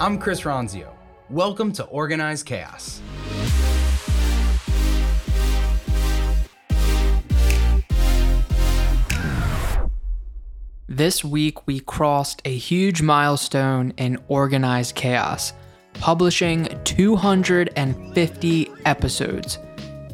I'm Chris Ronzio. Welcome to Organized Chaos. This week, we crossed a huge milestone in organized chaos, publishing 250 episodes.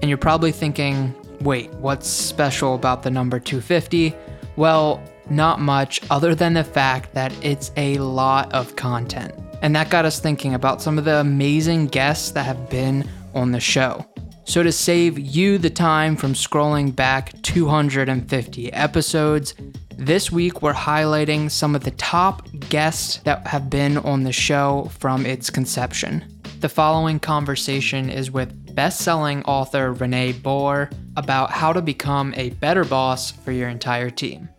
And you're probably thinking, wait, what's special about the number 250? Well, not much other than the fact that it's a lot of content. And that got us thinking about some of the amazing guests that have been on the show. So, to save you the time from scrolling back 250 episodes, this week we're highlighting some of the top guests that have been on the show from its conception. The following conversation is with best selling author Renee Boer about how to become a better boss for your entire team.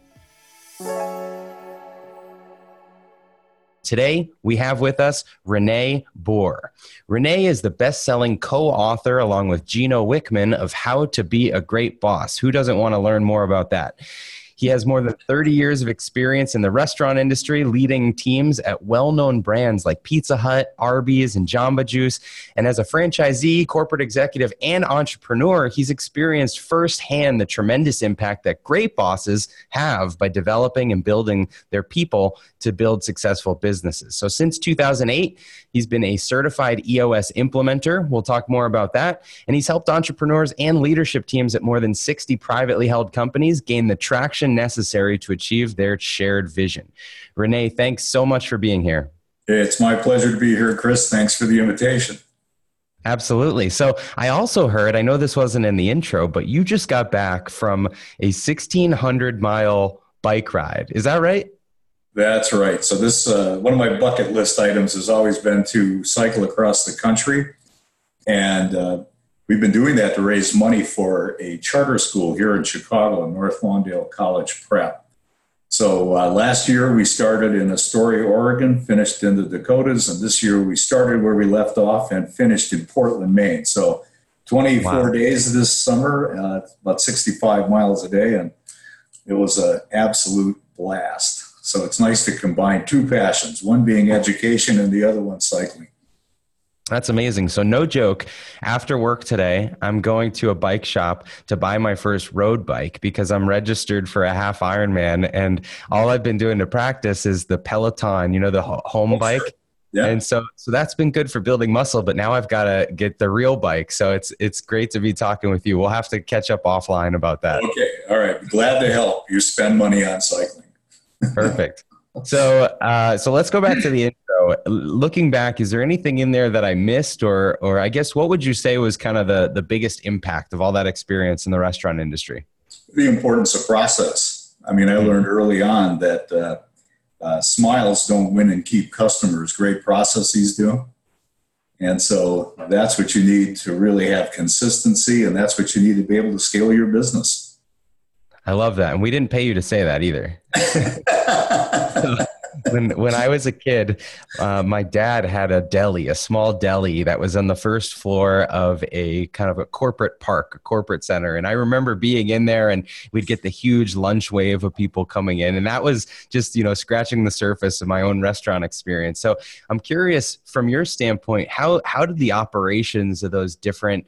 Today, we have with us Renee Boer. Renee is the best selling co author, along with Gino Wickman, of How to Be a Great Boss. Who doesn't want to learn more about that? He has more than 30 years of experience in the restaurant industry, leading teams at well known brands like Pizza Hut, Arby's, and Jamba Juice. And as a franchisee, corporate executive, and entrepreneur, he's experienced firsthand the tremendous impact that great bosses have by developing and building their people to build successful businesses. So since 2008, he's been a certified EOS implementer. We'll talk more about that. And he's helped entrepreneurs and leadership teams at more than 60 privately held companies gain the traction necessary to achieve their shared vision. Renee, thanks so much for being here. It's my pleasure to be here, Chris. Thanks for the invitation. Absolutely. So I also heard, I know this wasn't in the intro, but you just got back from a 1600 mile bike ride. Is that right? That's right. So this uh, one of my bucket list items has always been to cycle across the country, and uh, We've been doing that to raise money for a charter school here in Chicago, North Lawndale College Prep. So uh, last year we started in Astoria, Oregon, finished in the Dakotas, and this year we started where we left off and finished in Portland, Maine. So 24 wow. days this summer, uh, about 65 miles a day, and it was an absolute blast. So it's nice to combine two passions, one being education and the other one cycling. That's amazing. So, no joke, after work today, I'm going to a bike shop to buy my first road bike because I'm registered for a half Ironman. And all I've been doing to practice is the Peloton, you know, the home bike. Yeah. And so, so that's been good for building muscle, but now I've got to get the real bike. So it's it's great to be talking with you. We'll have to catch up offline about that. Okay, all right. Glad to help. You spend money on cycling. Perfect. So, uh, so let's go back to the intro. Looking back, is there anything in there that I missed, or, or I guess, what would you say was kind of the the biggest impact of all that experience in the restaurant industry? The importance of process. I mean, I learned early on that uh, uh, smiles don't win and keep customers; great processes do. And so that's what you need to really have consistency, and that's what you need to be able to scale your business. I love that, and we didn't pay you to say that either. when when I was a kid, uh, my dad had a deli, a small deli that was on the first floor of a kind of a corporate park, a corporate center. And I remember being in there, and we'd get the huge lunch wave of people coming in, and that was just you know scratching the surface of my own restaurant experience. So I'm curious, from your standpoint, how how did the operations of those different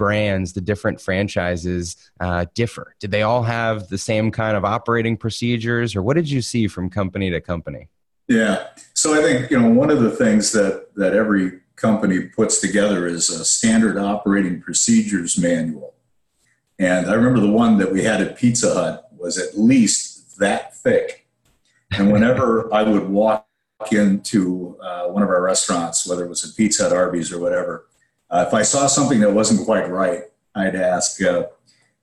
brands, the different franchises uh, differ? Did they all have the same kind of operating procedures, or what did you see from company to company? Yeah, so I think you know one of the things that that every company puts together is a standard operating procedures manual, and I remember the one that we had at Pizza Hut was at least that thick, and whenever I would walk into uh, one of our restaurants, whether it was a Pizza Hut, Arby's, or whatever, uh, if I saw something that wasn't quite right, I'd ask, uh,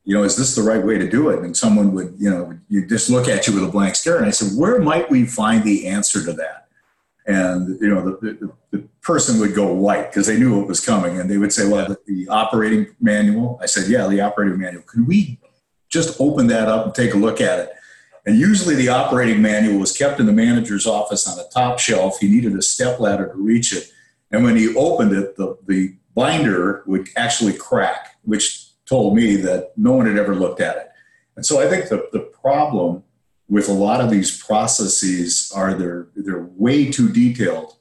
you know, is this the right way to do it? And someone would, you know, you just look at you with a blank stare. And I said, where might we find the answer to that? And, you know, the, the, the person would go white because they knew what was coming. And they would say, well, the, the operating manual. I said, yeah, the operating manual. Could we just open that up and take a look at it? And usually the operating manual was kept in the manager's office on a top shelf. He needed a step ladder to reach it. And when he opened it, the, the binder would actually crack, which told me that no one had ever looked at it. And so I think the, the problem with a lot of these processes are they're, they're way too detailed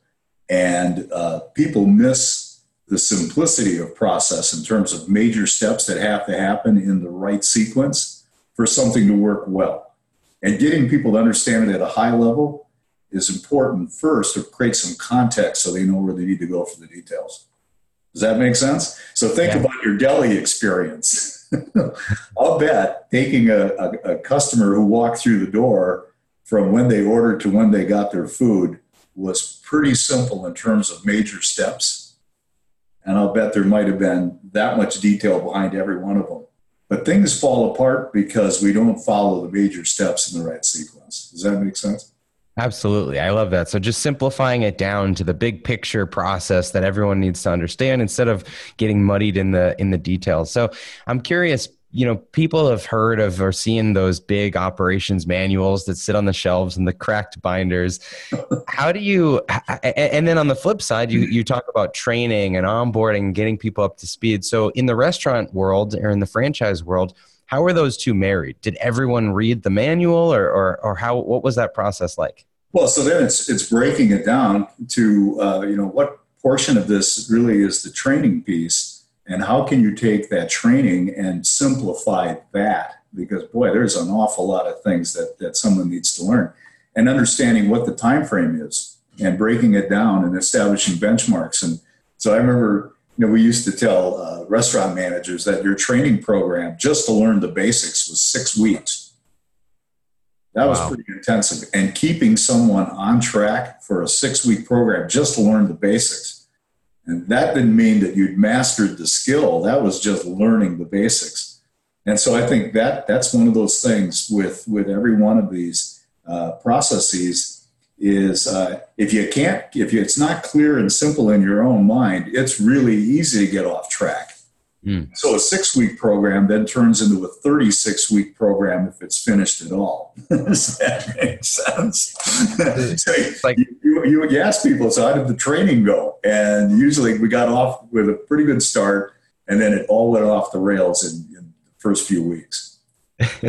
And uh, people miss the simplicity of process in terms of major steps that have to happen in the right sequence for something to work well. And getting people to understand it at a high level is important first to create some context so they know where they need to go for the details. Does that make sense? So think yeah. about your deli experience. I'll bet taking a, a, a, customer who walked through the door from when they ordered to when they got their food was pretty simple in terms of major steps. And I'll bet there might have been that much detail behind every one of them. But things fall apart because we don't follow the major steps in the right sequence. Does that make sense? Absolutely. I love that. So just simplifying it down to the big picture process that everyone needs to understand instead of getting muddied in the in the details. So I'm curious, you know, people have heard of or seen those big operations manuals that sit on the shelves and the cracked binders. How do you and then on the flip side, you you talk about training and onboarding, getting people up to speed. So in the restaurant world or in the franchise world, how were those two married? Did everyone read the manual, or or, or how? What was that process like? Well, so then it's it's breaking it down to uh, you know what portion of this really is the training piece, and how can you take that training and simplify that? Because boy, there's an awful lot of things that that someone needs to learn, and understanding what the time frame is, and breaking it down and establishing benchmarks. And so I remember you know, we used to tell uh, restaurant managers that your training program just to learn the basics was six weeks. That was pretty intensive. And keeping someone on track for a six week program just to learn the basics. And that didn't mean that you'd mastered the skill, that was just learning the basics. And so I think that that's one of those things with, with every one of these uh, processes is uh, if you can't, if it's not clear and simple in your own mind, it's really easy to get off track. Mm. So a six week program then turns into a 36 week program if it's finished at all. Does that make sense? so like, you, you, you ask people, so how did the training go? And usually we got off with a pretty good start and then it all went off the rails in, in the first few weeks.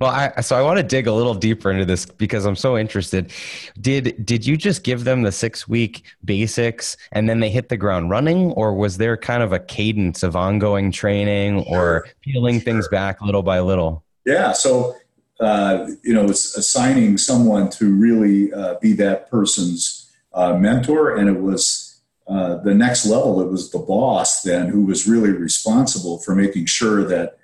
well, I, so I want to dig a little deeper into this because I'm so interested. Did did you just give them the six week basics and then they hit the ground running, or was there kind of a cadence of ongoing training or peeling sure. things back little by little? Yeah. So uh, you know, it's assigning someone to really uh, be that person's uh, mentor, and it was uh, the next level. It was the boss then who was really responsible for making sure that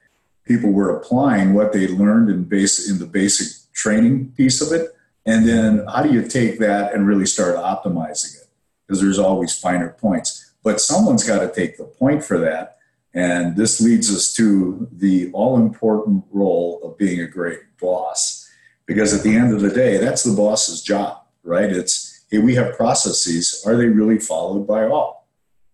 people were applying what they learned in base in the basic training piece of it. And then how do you take that and really start optimizing it? Because there's always finer points. But someone's got to take the point for that. And this leads us to the all important role of being a great boss. Because at the end of the day that's the boss's job right? It's hey we have processes. Are they really followed by all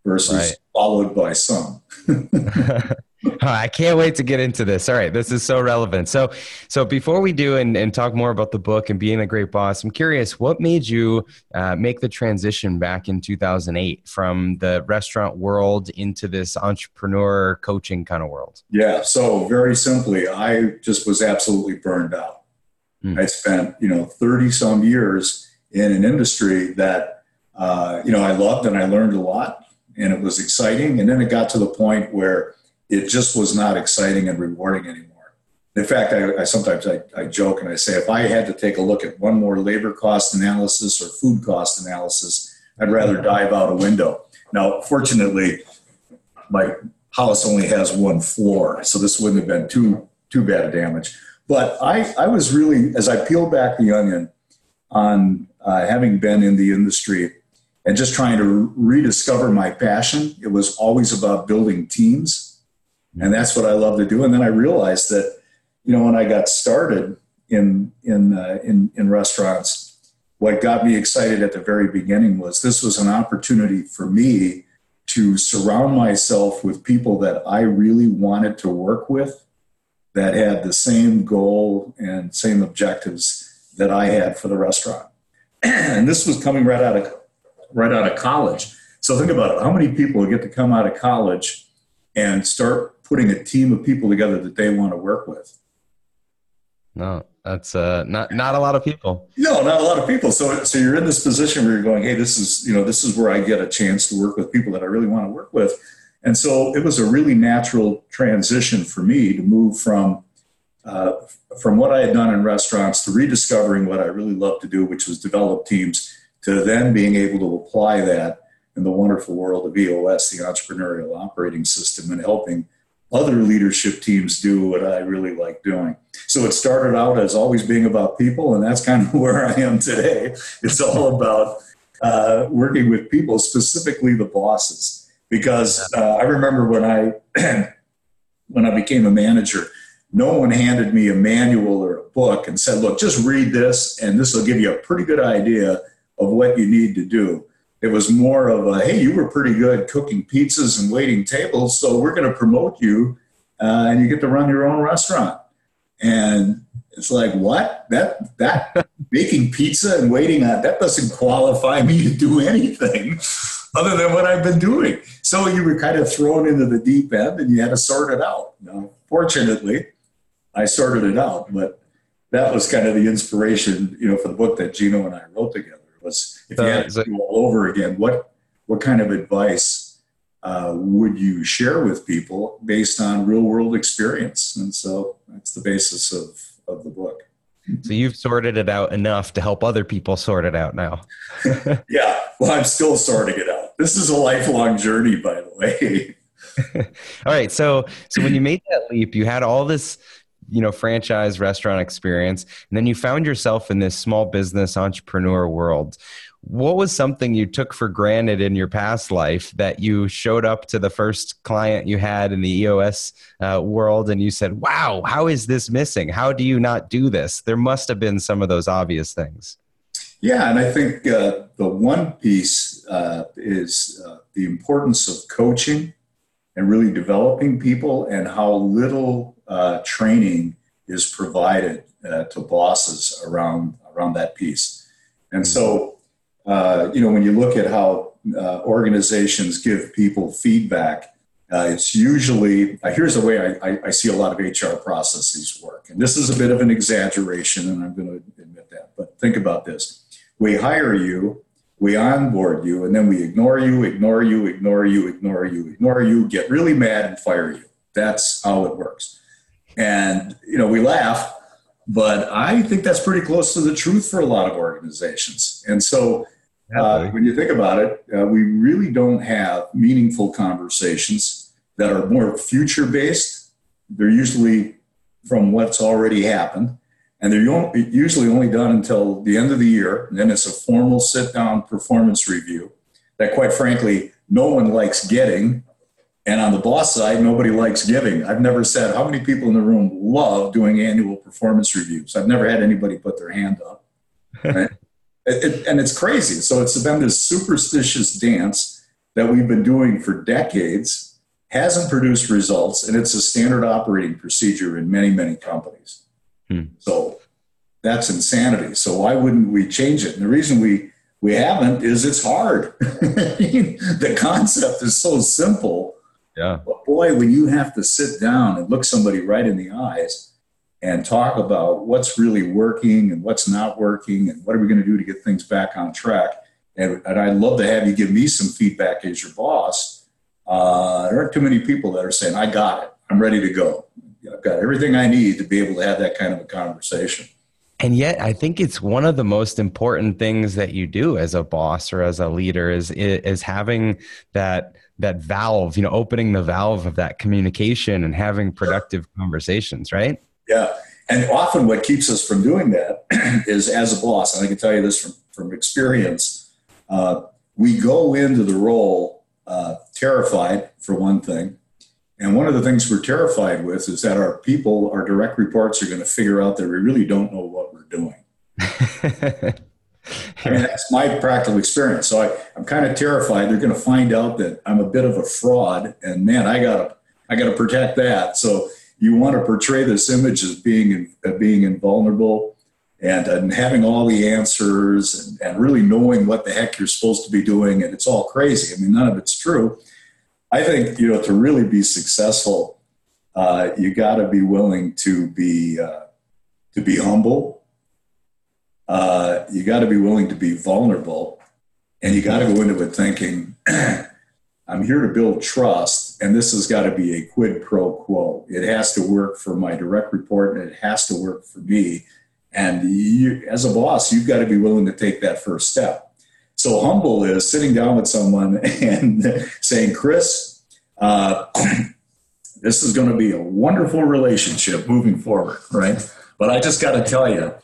versus right. followed by some I can't wait to get into this. All right, this is so relevant. So, so before we do and, and talk more about the book and being a great boss, I'm curious what made you uh, make the transition back in 2008 from the restaurant world into this entrepreneur coaching kind of world? Yeah, so very simply, I just was absolutely burned out. Hmm. I spent you know 30 some years in an industry that uh, you know I loved and I learned a lot and it was exciting, and then it got to the point where it just was not exciting and rewarding anymore. In fact, I, I sometimes I, I, joke and I say if I had to take a look at one more labor cost analysis or food cost analysis, I'd rather dive out a window. Now, fortunately, my house only has one floor, so this wouldn't have been too too bad a damage. But I, I was really, as I peeled back the onion on uh, having been in the industry and just trying to rediscover my passion, it was always about building teams and that's what I love to do. And then I realized that, you know, when I got started in in uh, in, in restaurants, what got me excited at the very beginning was this was an opportunity for me to surround myself with people that I really wanted to work with, that had the same goal and same objectives that I had for the restaurant. and this was coming right out of right out of college. So think about it. How many people get to come out of college and start putting a team of people together that they want to work with. No, that's uh, not not a lot of people. No, not a lot of people. So, so you're in this position where you're going, hey, this is you know this is where I get a chance to work with people that I really want to work with, and so it was a really natural transition for me to move from uh, from what I had done in restaurants to rediscovering what I really love to do, which was develop teams, to then being able to apply that in the wonderful world of EOS, the entrepreneurial operating system, and helping other leadership teams do what I really like doing. So it started out as always being about people, and that's kind of where I am today. It's all about uh, working with people, specifically the bosses. Because uh, I remember when I when I became a manager, no one handed me a manual or a book and said, "Look, just read this, and this will give you a pretty good idea of what you need to do." It was more of a, hey, you were pretty good cooking pizzas and waiting tables, so we're going to promote you uh, and you get to run your own restaurant. And it's like, what? That, that making pizza and waiting on that doesn't qualify me to do anything other than what I've been doing. So you were kind of thrown into the deep end and you had to sort it out. Now, fortunately, I sorted it out, but that was kind of the inspiration, you know, for the book that Gino and I wrote together was if you had to do all over again, what what kind of advice uh, would you share with people based on real world experience? And so that's the basis of of the book. So you've sorted it out enough to help other people sort it out now. yeah, well, I'm still sorting it out. This is a lifelong journey, by the way. all right, so so when you made that leap, you had all this you know franchise restaurant experience and then you found yourself in this small business entrepreneur world. What was something you took for granted in your past life that you showed up to the first client you had in the eos uh, world and you said wow how is this missing? How do you not do this? There must have been some of those obvious things. Yeah and i think uh, the one piece uh, is uh, the importance of coaching and really developing people and how little uh, training is provided uh, to bosses around around that piece. And so, uh, you know, when you look at how uh, organizations give people feedback, uh, it's usually uh, here's the way I, I, I, see a lot of HR processes work. And this is a bit of an exaggeration, and I'm going to admit that. But think about this: we hire you we onboard you and then we ignore you, ignore you, ignore you, ignore you, ignore you, get really mad and fire you. That's how it works. And, you know, we laugh, but I think that's pretty close to the truth for a lot of organizations. And so uh, when you think about it, uh, we really don't have meaningful conversations that are more future based. They're usually from what's already happened and they're usually only done until the end of the year. And then it's a formal sit down performance review that, quite frankly, no one likes getting. And on the boss side, nobody likes giving. I've never said how many people in the room love doing annual performance reviews. I've never had anybody put their hand up. Right? it, it, and it's crazy. So it's been this superstitious dance that we've been doing for decades, hasn't produced results, and it's a standard operating procedure in many, many companies. Hmm. So that's insanity. So why wouldn't we change it? And the reason we we haven't is it's hard. the concept is so simple. Yeah. But boy, when you have to sit down and look somebody right in the eyes and talk about what's really working and what's not working and what are we going to do to get things back on track. And, and I'd love to have you give me some feedback as your boss. Uh, there aren't too many people that are saying, I got it. I'm ready to go. I've got everything I need to be able to have that kind of a conversation. And yet, I think it's one of the most important things that you do as a boss or as a leader is is having that that valve, you know, opening the valve of that communication and having productive conversations, right? Yeah. And often what keeps us from doing that is as a boss, and I can tell you this from, from experience, uh, we go into the role uh, terrified, for one thing, and one of the things we're terrified with is that our people, our direct reports, are going to figure out that we really don't know what we're doing. I mean, that's my practical experience. So I, I'm kind of terrified they're going to find out that I'm a bit of a fraud, and man, I gotta, I gotta protect that. So you want to portray this image as being, uh, being invulnerable, and, and having all the answers, and, and really knowing what the heck you're supposed to be doing, and it's all crazy. I mean, none of it's true. I think you know to really be successful, uh, you got to be willing to be uh, to be humble. Uh, you got to be willing to be vulnerable, and you got to go into it thinking, "I'm here to build trust, and this has got to be a quid pro quo. It has to work for my direct report, and it has to work for me." And you, as a boss, you've got to be willing to take that first step. So humble is sitting down with someone and saying, "Chris." Uh, this is going to be a wonderful relationship moving forward, right? But I just got to tell you,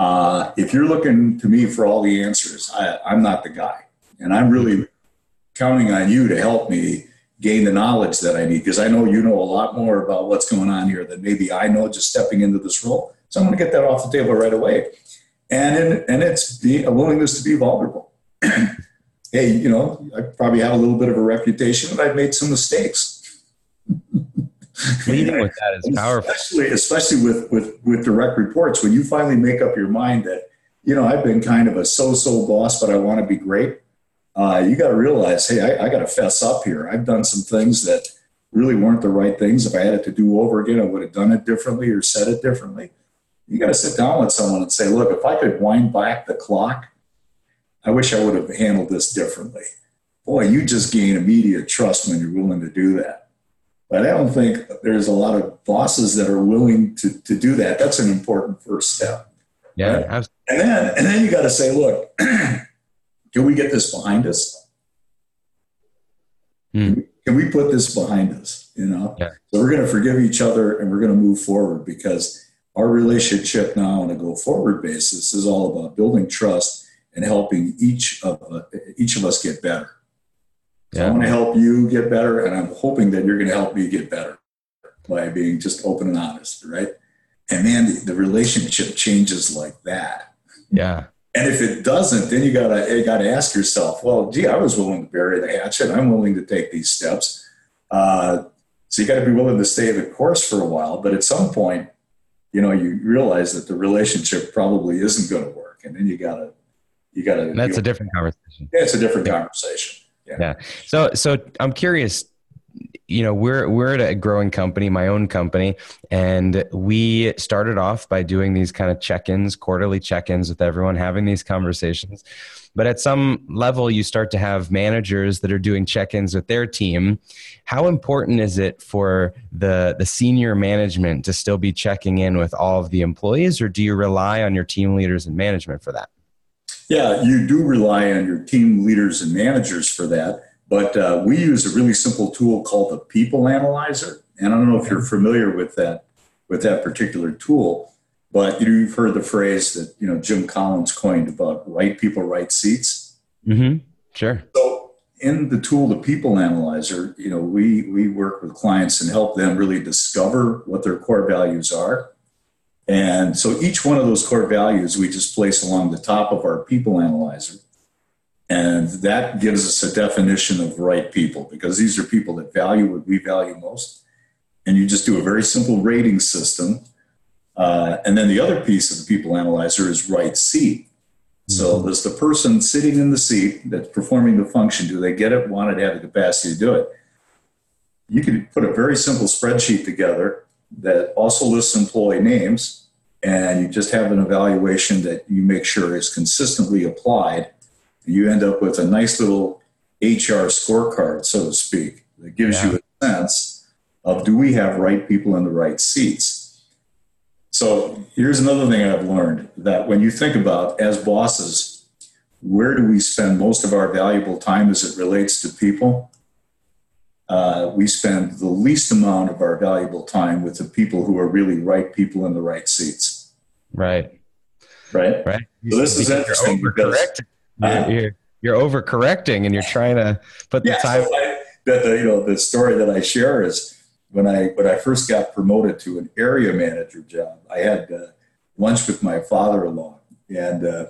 uh, if you're looking to me for all the answers, I, I'm not the guy. And I'm really counting on you to help me gain the knowledge that I need because I know you know a lot more about what's going on here than maybe I know just stepping into this role. So I'm going to get that off the table right away. And in, and it's the, a willingness to be vulnerable. hey, you know, I probably have a little bit of a reputation, but I've made some mistakes. Leading with that is powerful. Especially, especially with, with, with direct reports, when you finally make up your mind that, you know, I've been kind of a so-so boss, but I want to be great. Uh, you got to realize, hey, I, I got to fess up here. I've done some things that really weren't the right things. If I had it to do over again, I would have done it differently or said it differently. You got to sit down with someone and say, look, if I could wind back the clock, I wish I would have handled this differently. Boy, you just gain immediate trust when you're willing to do that. But I don't think there's a lot of bosses that are willing to, to do that. That's an important first step. Yeah. Right? And then and then you got to say, look, can we get this behind us? Hmm. Can we put this behind us? You know? Yeah. So we're going to forgive each other and we're going to move forward because our relationship now on a go forward basis is all about building trust and helping each of uh, each of us get better. So yeah. I want to help you get better, and I'm hoping that you're going to help me get better by being just open and honest, right? And man, the, the relationship changes like that. Yeah. And if it doesn't, then you gotta you gotta ask yourself, well, gee, I was willing to bury the hatchet. I'm willing to take these steps. Uh, so you got to be willing to stay the course for a while. But at some point, you know, you realize that the relationship probably isn't going to work, and then you gotta you gotta. That's a different conversation. Yeah, it's a different conversation. Yeah. yeah. So so I'm curious you know we're we're at a growing company my own company and we started off by doing these kind of check-ins quarterly check-ins with everyone having these conversations but at some level you start to have managers that are doing check-ins with their team how important is it for the the senior management to still be checking in with all of the employees or do you rely on your team leaders and management for that yeah, you do rely on your team leaders and managers for that. But uh, we use a really simple tool called the People Analyzer, and I don't know if you're familiar with that with that particular tool. But you've heard the phrase that you know Jim Collins coined about right people, right seats. Mm-hmm. Sure. So in the tool, the People Analyzer, you know, we we work with clients and help them really discover what their core values are and so each one of those core values we just place along the top of our people analyzer. And that gives us a definition of right people because these are people that value what we value most. And you just do a very simple rating system. Uh, and then the other piece of the people analyzer is right seat. So mm-hmm. does the person sitting in the seat that's performing the function, do they get it, want it, have the capacity to do it? You can put a very simple spreadsheet together that also lists employee names and you just have an evaluation that you make sure is consistently applied, you end up with a nice little HR scorecard, so to speak, that gives yeah. you a sense of do we have right people in the right seats. So here's another thing I've learned that when you think about as bosses, where do we spend most of our valuable time as it relates to people? Uh, we spend the least amount of our valuable time with the people who are really right people in the right seats. Right. Right. Right. So this is interesting you're because uh, you're, you're, overcorrecting and you're trying to put the yeah, time. So I, the, the, you know, the story that I share is when I when I first got promoted to an area manager job, I had uh, lunch with my father-in-law, and uh,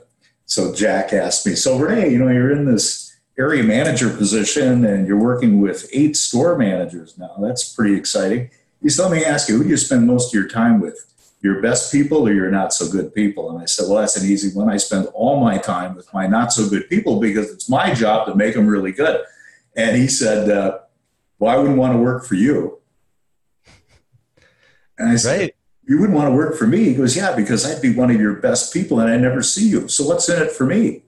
so Jack asked me, "So Renee, you know, you're in this." Area manager position and you're working with eight store managers now. That's pretty exciting. He said, let me ask you, who do you spend most of your time with? Your best people or your not so good people? And I said, well, that's an easy one. I spend all my time with my not so good people because it's my job to make them really good. And he said, uh, well, I wouldn't want to work for you. And I said, right. you wouldn't want to work for me. He goes, yeah, because I'd be one of your best people and I never see you. So what's in it for me?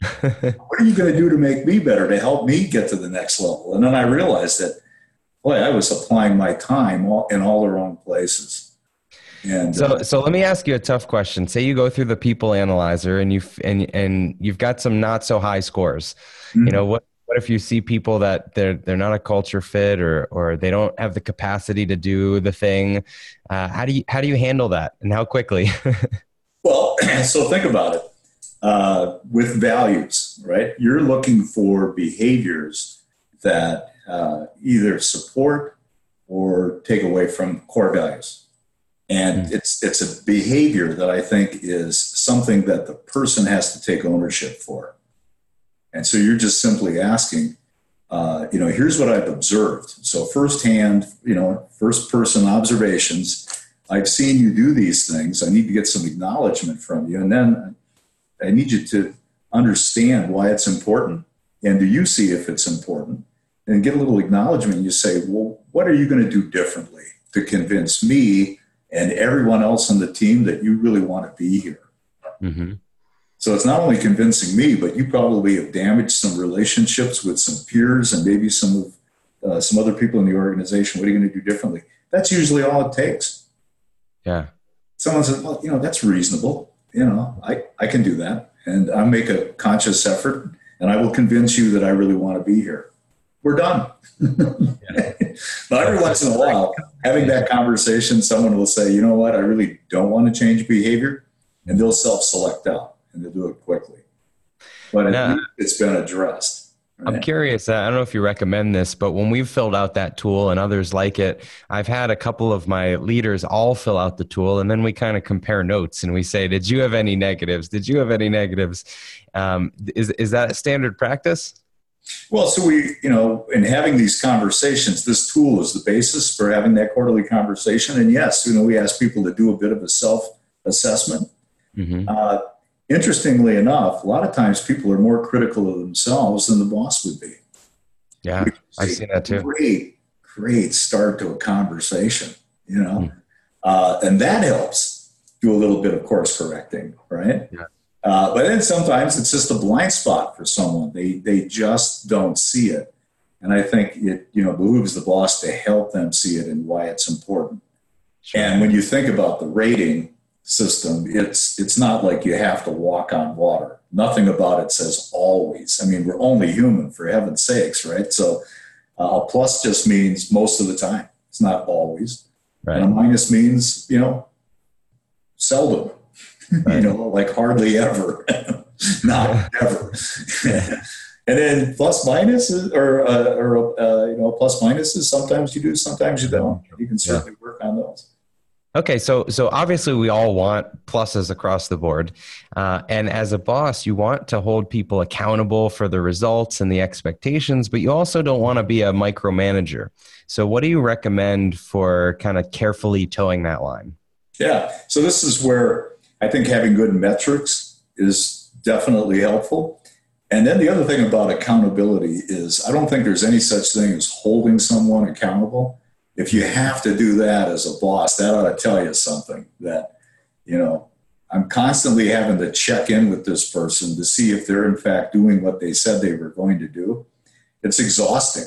what are you going to do to make me better, to help me get to the next level? And then I realized that, boy, I was applying my time all, in all the wrong places. And so, uh, so let me ask you a tough question. Say you go through the people analyzer and you and and you've got some not so high scores. Mm-hmm. You know what? What if you see people that they're they're not a culture fit or or they don't have the capacity to do the thing? Uh, how do you how do you handle that and how quickly? well, so think about it uh, with values, right? You're looking for behaviors that uh, either support or take away from core values. And mm. it's, it's a behavior that I think is something that the person has to take ownership for. And so you're just simply asking, uh, you know, here's what I've observed. So firsthand, you know, first person observations. I've seen you do these things. I need to get some acknowledgement from you. And then I need you to understand why it's important. And do you see if it's important? And get a little acknowledgement. You say, well, what are you going to do differently to convince me and everyone else on the team that you really want to be here? Mm-hmm. So it's not only convincing me, but you probably have damaged some relationships with some peers and maybe some of uh, some other people in the organization. What are you going to do differently? That's usually all it takes. Yeah. Someone says, well, you know, that's reasonable you know, I, I can do that. And I make a conscious effort and I will convince you that I really want to be here. We're done. but every once in a while, having that conversation, someone will say, you know what, I really don't want to change behavior. And they'll self select out and they'll do it quickly. But no. it's been addressed. I'm curious. I don't know if you recommend this, but when we've filled out that tool and others like it, I've had a couple of my leaders all fill out the tool, and then we kind of compare notes and we say, "Did you have any negatives? Did you have any negatives?" Um, is is that a standard practice? Well, so we, you know, in having these conversations, this tool is the basis for having that quarterly conversation. And yes, you know, we ask people to do a bit of a self assessment. Mm-hmm. Uh, interestingly enough, a lot of times people are more critical of themselves than the boss would be. Yeah, I see that too. Great, great start to a conversation, you know, mm. uh, and that helps do a little bit of course correcting, right? Yeah. Uh, but then sometimes it's just a blind spot for someone. They they just don't see it, and I think it you know behooves the boss to help them see it and why it's important. Sure. And when you think about the rating, system, it's it's not like you have to walk on water. Nothing about it says always. I mean, we're only human, for heaven's sakes, right? So uh, a plus just means most of the time. It's not always. Right. And a minus means you know seldom. Right. you know, like hardly ever, not ever. and then plus minus is, or uh, or uh, you know plus minus is sometimes you do, sometimes you don't. You can certainly yeah. work on those. Okay, so so obviously we all want pluses across the board, uh, and as a boss, you want to hold people accountable for the results and the expectations, but you also don't want to be a micromanager. So, what do you recommend for kind of carefully toeing that line? Yeah, so this is where I think having good metrics is definitely helpful. And then the other thing about accountability is I don't think there's any such thing as holding someone accountable if you have to do that as a boss, that ought to tell you something that, you know, I'm constantly having to check in with this person to see if they're in fact doing what they said they were going to do. It's exhausting.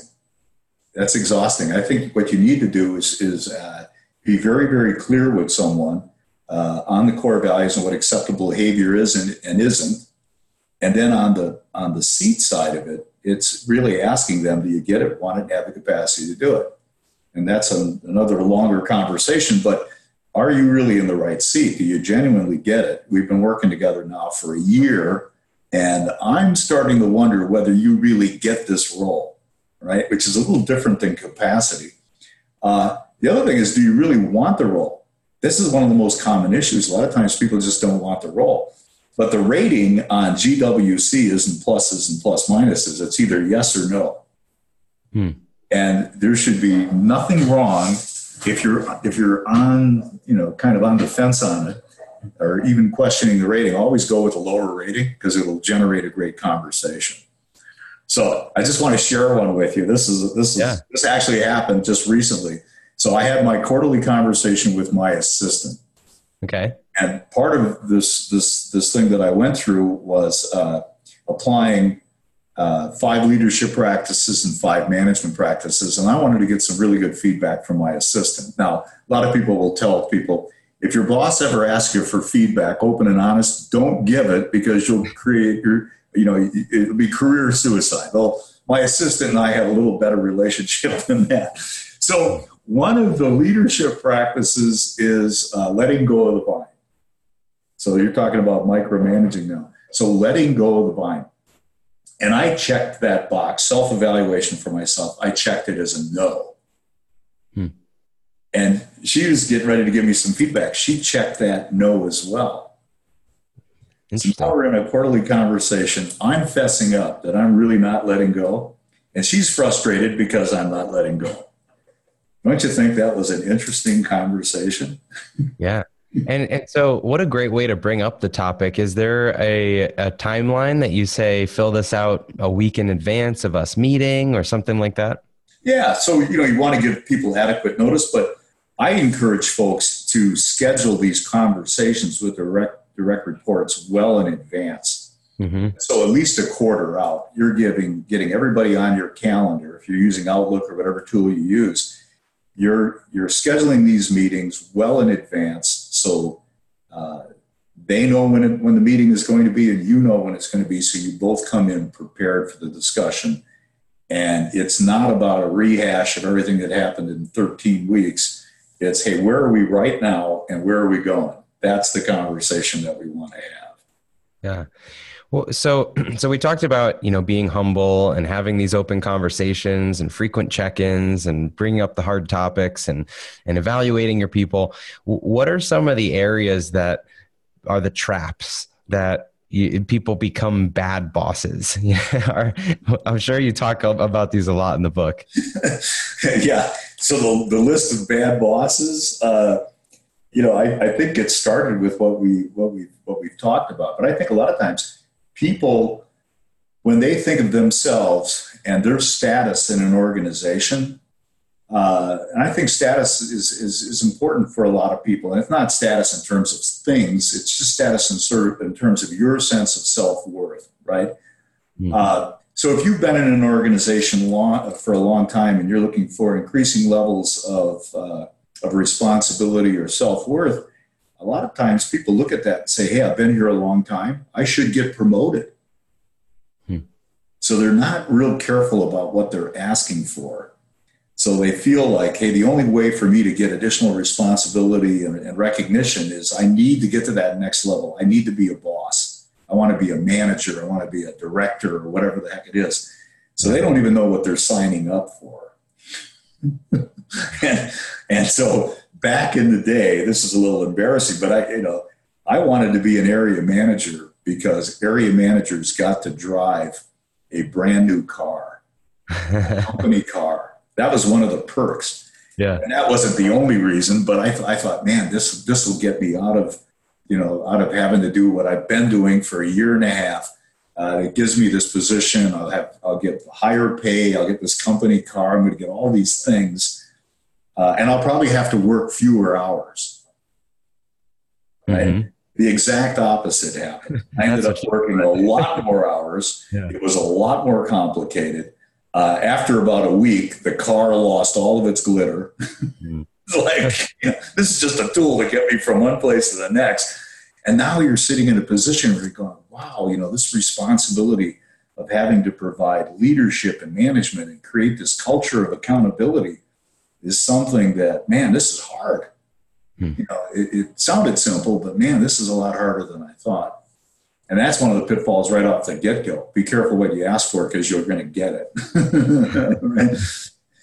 That's exhausting. I think what you need to do is, is uh, be very, very clear with someone uh, on the core values and what acceptable behavior is and, and isn't. And then on the on the seat side of it, it's really asking them, do you get it, want it, have the capacity to do it? And that's an, another longer conversation. But are you really in the right seat? Do you genuinely get it? We've been working together now for a year, and I'm starting to wonder whether you really get this role, right? Which is a little different than capacity. Uh, the other thing is, do you really want the role? This is one of the most common issues. A lot of times people just don't want the role. But the rating on GWC isn't pluses and plus minuses. It's either yes or no. Hmm and there should be nothing wrong if you're if you're on you know kind of on the fence on it or even questioning the rating always go with a lower rating because it'll generate a great conversation so i just want to share one with you this is this is yeah. this actually happened just recently So I had my quarterly conversation with my assistant. Okay. And part of this this this thing that I went through was uh, applying uh, five leadership practices and five management practices, and I wanted to get some really good feedback from my assistant. Now, a lot of people will tell people if your boss ever asks you for feedback, open and honest, don't give it because you'll create your you know it'll be career suicide. Well, my assistant and I had a little better relationship than that. So one of the leadership practices is uh, letting go of the vine. So you're talking about micromanaging now. So letting go of the vine. And I checked that box, self evaluation for myself. I checked it as a no. Hmm. And she was getting ready to give me some feedback. She checked that no as well. So now we're in a quarterly conversation. I'm fessing up that I'm really not letting go. And she's frustrated because I'm not letting go. Don't you think that was an interesting conversation? Yeah. And and so what a great way to bring up the topic. Is there a, a timeline that you say fill this out a week in advance of us meeting or something like that? Yeah. So you know you want to give people adequate notice, but I encourage folks to schedule these conversations with direct direct reports well in advance. Mm-hmm. So at least a quarter out, you're giving getting everybody on your calendar. If you're using Outlook or whatever tool you use, you're you're scheduling these meetings well in advance so uh, they know when it, when the meeting is going to be and you know when it's going to be so you both come in prepared for the discussion. And it's not about a rehash of everything that happened in 13 weeks. It's hey where are we right now and where are we going? That's the conversation that we want to have. Yeah well, so so we talked about you know being humble and having these open conversations and frequent check-ins and bringing up the hard topics and and evaluating your people. What are some of the areas that are the traps that you, people become bad bosses? I'm sure you talk about these a lot in the book. yeah. So the the list of bad bosses. Uh, you know, I, I think it started with what we what we what we've talked about, but I think a lot of times people, when they think of themselves and their status in an organization, uh, and I think status is, is, is important for a lot of people. And it's not status in terms of things, it's just status in, sort of in terms of your sense of self worth, right? Mm-hmm. Uh, so if you've been in an organization long, for a long time and you're looking for increasing levels of, uh, of responsibility or self worth, a lot of times people look at that and say, Hey, I've been here a long time. I should get promoted. Hmm. So they're not real careful about what they're asking for. So they feel like, hey, the only way for me to get additional responsibility and, and, recognition is I need to get to that next level. I need to be a boss. I want to be a manager. I want to be a director or whatever the heck it is. So they don't even know what they're signing up for. and, and so back in the day, this is a little embarrassing, but I, you know, I wanted to be an area manager because area managers got to drive a brand new car, company car. That was one of the perks. Yeah. And that wasn't the only reason, but I, th- I thought, man, this, this will get me out of, you know, out of having to do what I've been doing for a year and a half. Uh, it gives me this position. I'll have, I'll get higher pay. I'll get this company car. I'm going to get all these things uh, and I'll probably have to work fewer hours. Right? Mm-hmm. The exact opposite happened. I ended up working a lot more hours. Yeah. It was a lot more complicated. Uh, after about a week, the car lost all of its glitter. Mm. like, you know, this is just a tool to get me from one place to the next. And now you're sitting in a position where you're going, wow, you know, this responsibility of having to provide leadership and management and create this culture of accountability is something that, man, this is hard. Hmm. You know, it, it, sounded simple, but man, this is a lot harder than I thought. And that's one of the pitfalls right off the get go. Be careful what you ask for because you're going to get it.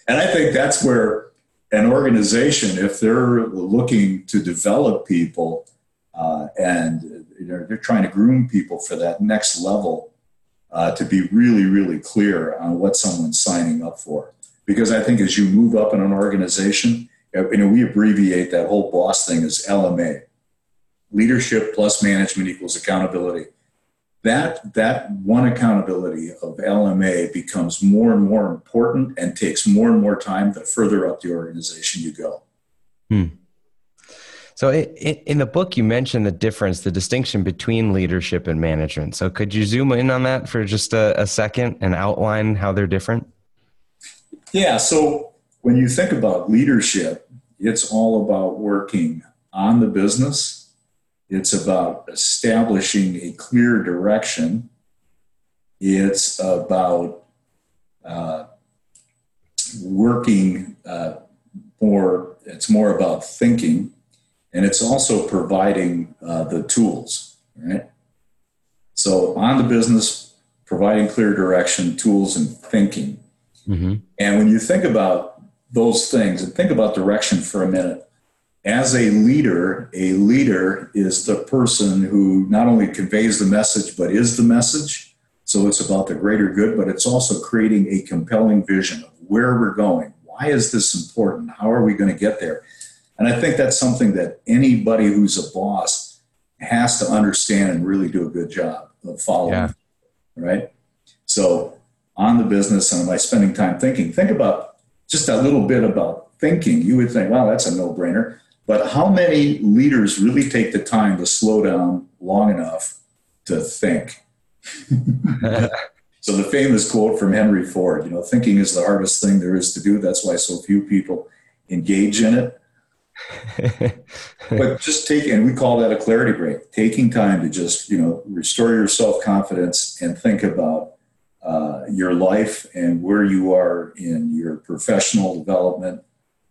and I think that's where an organization, if they're looking to develop people uh, and you know, they're trying to groom people for that next level, uh, to be really, really clear on what someone's signing up for because I think as you move up in an organization, you know, we abbreviate that whole boss thing as LMA leadership plus management equals accountability. that that one accountability of LMA becomes more and more important and takes more and more time the further up the organization you go. Hmm. So, in the book, you mentioned the difference, the distinction between leadership and management. So, could you zoom in on that for just a, a second and outline how they're different? Yeah. So, when you think about leadership, it's all about working on the business, it's about establishing a clear direction, it's about uh, working uh, more, it's more about thinking and it's also providing uh, the tools, right? So on the business, providing clear direction, tools, and thinking. Mm-hmm. And when you think about those things and think about direction for a minute, as a leader, a leader is the person who not only conveys the message, but is the message. So it's about the greater good, but it's also creating a compelling vision of where we're going. Why is this important? How are we going to get there? And I think that's something that anybody who's a boss has to understand and really do a good job of following. Yeah. Right. So on the business and am I spending time thinking? Think about just a little bit about thinking. You would think, wow, that's a no brainer. But how many leaders really take the time to slow down long enough to think? so the famous quote from Henry Ford, you know, thinking is the hardest thing there is to do. That's why so few people engage in it. but just take, and we call that a clarity break, taking time to just, you know, restore your self confidence and think about uh, your life and where you are in your professional development.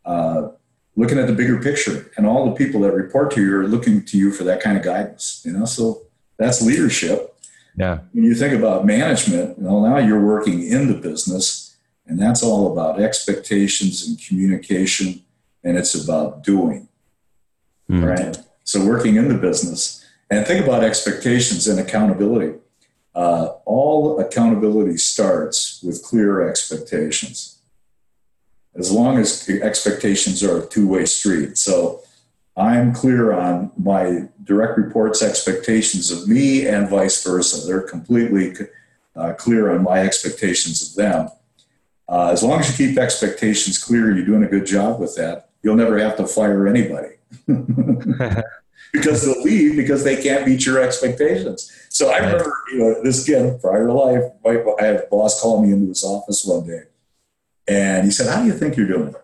Uh, looking at the bigger picture and all the people that report to you are looking to you for that kind of guidance, you know, so that's leadership. Yeah. When you think about management, well, now you're working in the business and that's all about expectations and communication and it's about doing. Mm. Right. So working in the business and think about expectations and accountability. Uh, all accountability starts with clear expectations. As long as expectations are a two way street. So I'm clear on my direct reports' expectations of me and vice versa. They're completely uh, clear on my expectations of them. Uh, as long as you keep expectations clear, you're doing a good job with that you'll never have to fire anybody because they'll leave because they can't meet your expectations. So I remember, you know, this kid prior to life, I had a boss call me into his office one day, and he said, "How do you think you're doing?"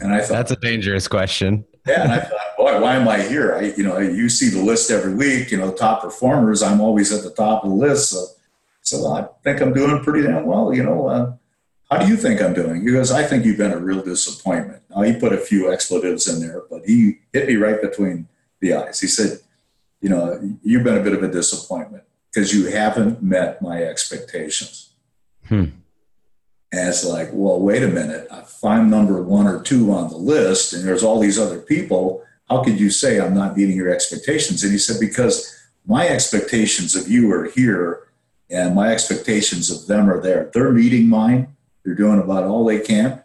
And I thought that's a dangerous question. yeah, and I thought, boy, why am I here? I, you know, you see the list every week. You know, top performers. I'm always at the top of the list. So, so I think I'm doing pretty damn well. You know, uh, how do you think I'm doing? He goes, I think you've been a real disappointment. Now, he put a few expletives in there, but he hit me right between the eyes. He said, You know, you've been a bit of a disappointment because you haven't met my expectations. Hmm. And it's like, well, wait a minute. If I'm number one or two on the list and there's all these other people, how could you say I'm not meeting your expectations? And he said, because my expectations of you are here and my expectations of them are there. They're meeting mine they're doing about all they can,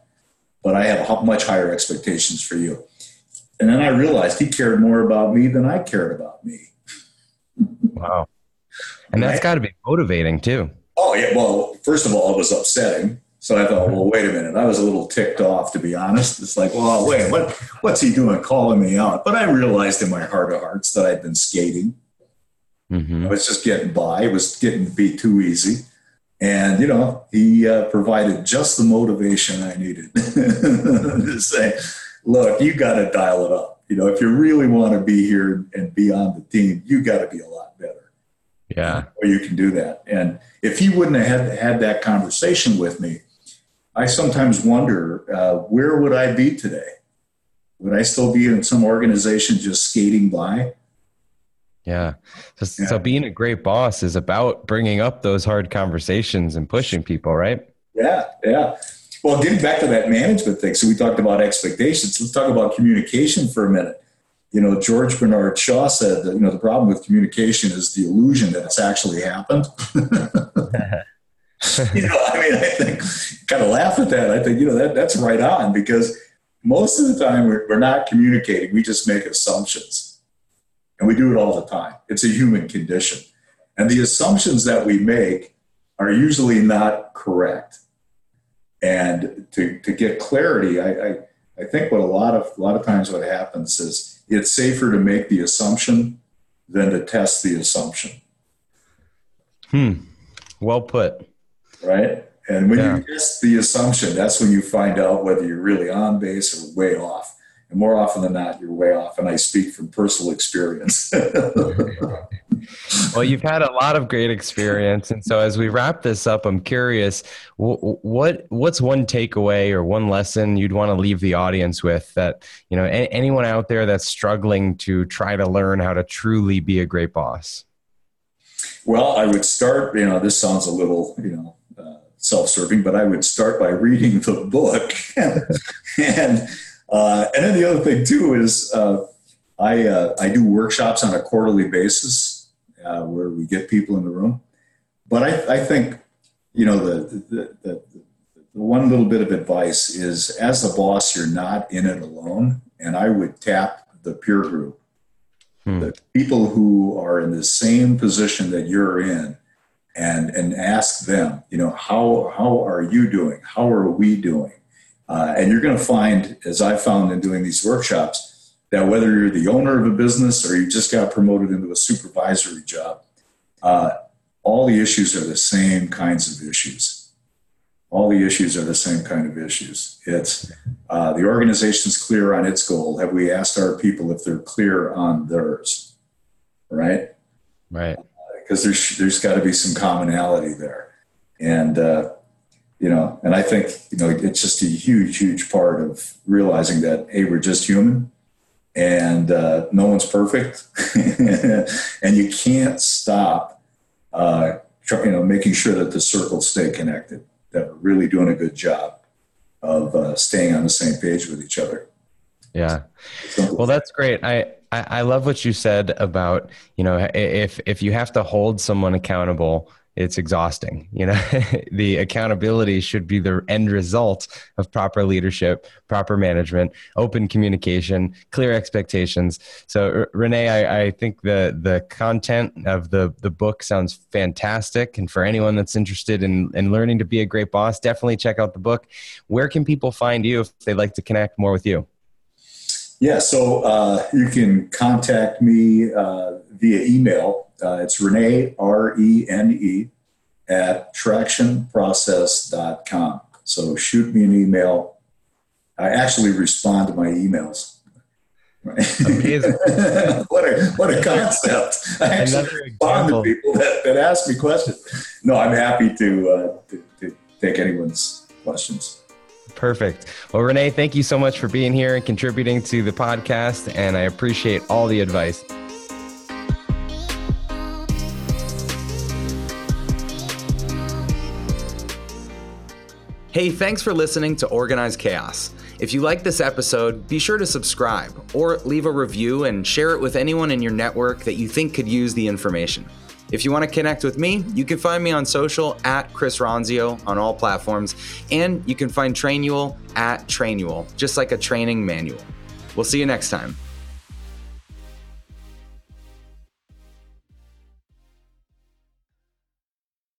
but I have much higher expectations for you. And then I realized he cared more about me than I cared about me. wow. And that's got to be motivating too. Oh, yeah. Well, first of all, it was upsetting. So I thought, well, wait a minute. I was a little ticked off, to be honest. It's like, well, wait, what, what's he doing calling me out? But I realized in my heart of hearts that I'd been skating. Mm-hmm. I was just getting by. It was getting to be too easy. And, you know, he uh, provided just the motivation I needed to say, look, you got to dial it up. You know, if you really want to be here and be on the team, you got to be a lot better. Yeah. Or you can do that. And if he wouldn't have had, had that conversation with me, I sometimes wonder uh, where would I be today? Would I still be in some organization just skating by? Yeah. So, yeah. so being a great boss is about bringing up those hard conversations and pushing people, right? Yeah. Yeah. Well, getting back to that management thing. So we talked about expectations. Let's talk about communication for a minute. You know, George Bernard Shaw said that, you know, the problem with communication is the illusion that it's actually happened. you know, I mean, I think kind of laugh at that. I think, you know, that, that's right on because most of the time we're, we're not communicating. We just make assumptions and we do it all the time. It's a human condition. And the assumptions that we make are usually not correct. And to, to get clarity, I, I, I think what a lot of a lot of times what happens is it's safer to make the assumption than to test the assumption. Hmm. Well put. Right. And when yeah. you test the assumption, that's when you find out whether you're really on base or way off. And more often than not, you're way off. And I speak from personal experience. well, you've had a lot of great experience, and so as we wrap this up, I'm curious, what what's one takeaway or one lesson you'd want to leave the audience with that you know anyone out there that's struggling to try to learn how to truly be a great boss? Well, I would start. You know, this sounds a little you know uh, self-serving, but I would start by reading the book, and uh, and then the other thing too is. Uh, I, uh, I do workshops on a quarterly basis uh, where we get people in the room. But I, I think, you know, the, the, the, the, one little bit of advice is as a boss, you're not in it alone. And I would tap the peer group, hmm. the people who are in the same position that you're in, and, and ask them, you know, how, how are you doing? How are we doing? Uh, and you're going to find, as I found in doing these workshops, that whether you're the owner of a business or you just got promoted into a supervisory job, uh, all the issues are the same kinds of issues. All the issues are the same kind of issues. It's uh, the organization's clear on its goal. Have we asked our people if they're clear on theirs? Right? Right. Because uh, there's there's got to be some commonality there, and uh, you know, and I think you know it's just a huge, huge part of realizing that hey, we're just human and uh, no one's perfect, and you can't stop, uh, you know, making sure that the circles stay connected. That we're really doing a good job of uh, staying on the same page with each other. Yeah. Well, that's great. I, I, I love what you said about you know if if you have to hold someone accountable it's exhausting. You know, the accountability should be the end result of proper leadership, proper management, open communication, clear expectations. So, Rene, I, I, think the the content of the the book sounds fantastic, and for anyone that's interested in in learning to be a great boss, definitely check out the book. Where can people find you if they'd like to connect more with you? Yeah, so uh, you can contact me uh, via email uh, it's Rene, R E N E, at tractionprocess.com. So shoot me an email. I actually respond to my emails. Amazing. what a what a concept! I actually respond to people that, that ask me questions. No, I'm happy to, uh, to, to take anyone's questions. Perfect. Well, Rene, thank you so much for being here and contributing to the podcast, and I appreciate all the advice. Hey, thanks for listening to Organized Chaos. If you like this episode, be sure to subscribe or leave a review and share it with anyone in your network that you think could use the information. If you want to connect with me, you can find me on social at Chris Ronzio on all platforms, and you can find Trainual at Trainual, just like a training manual. We'll see you next time.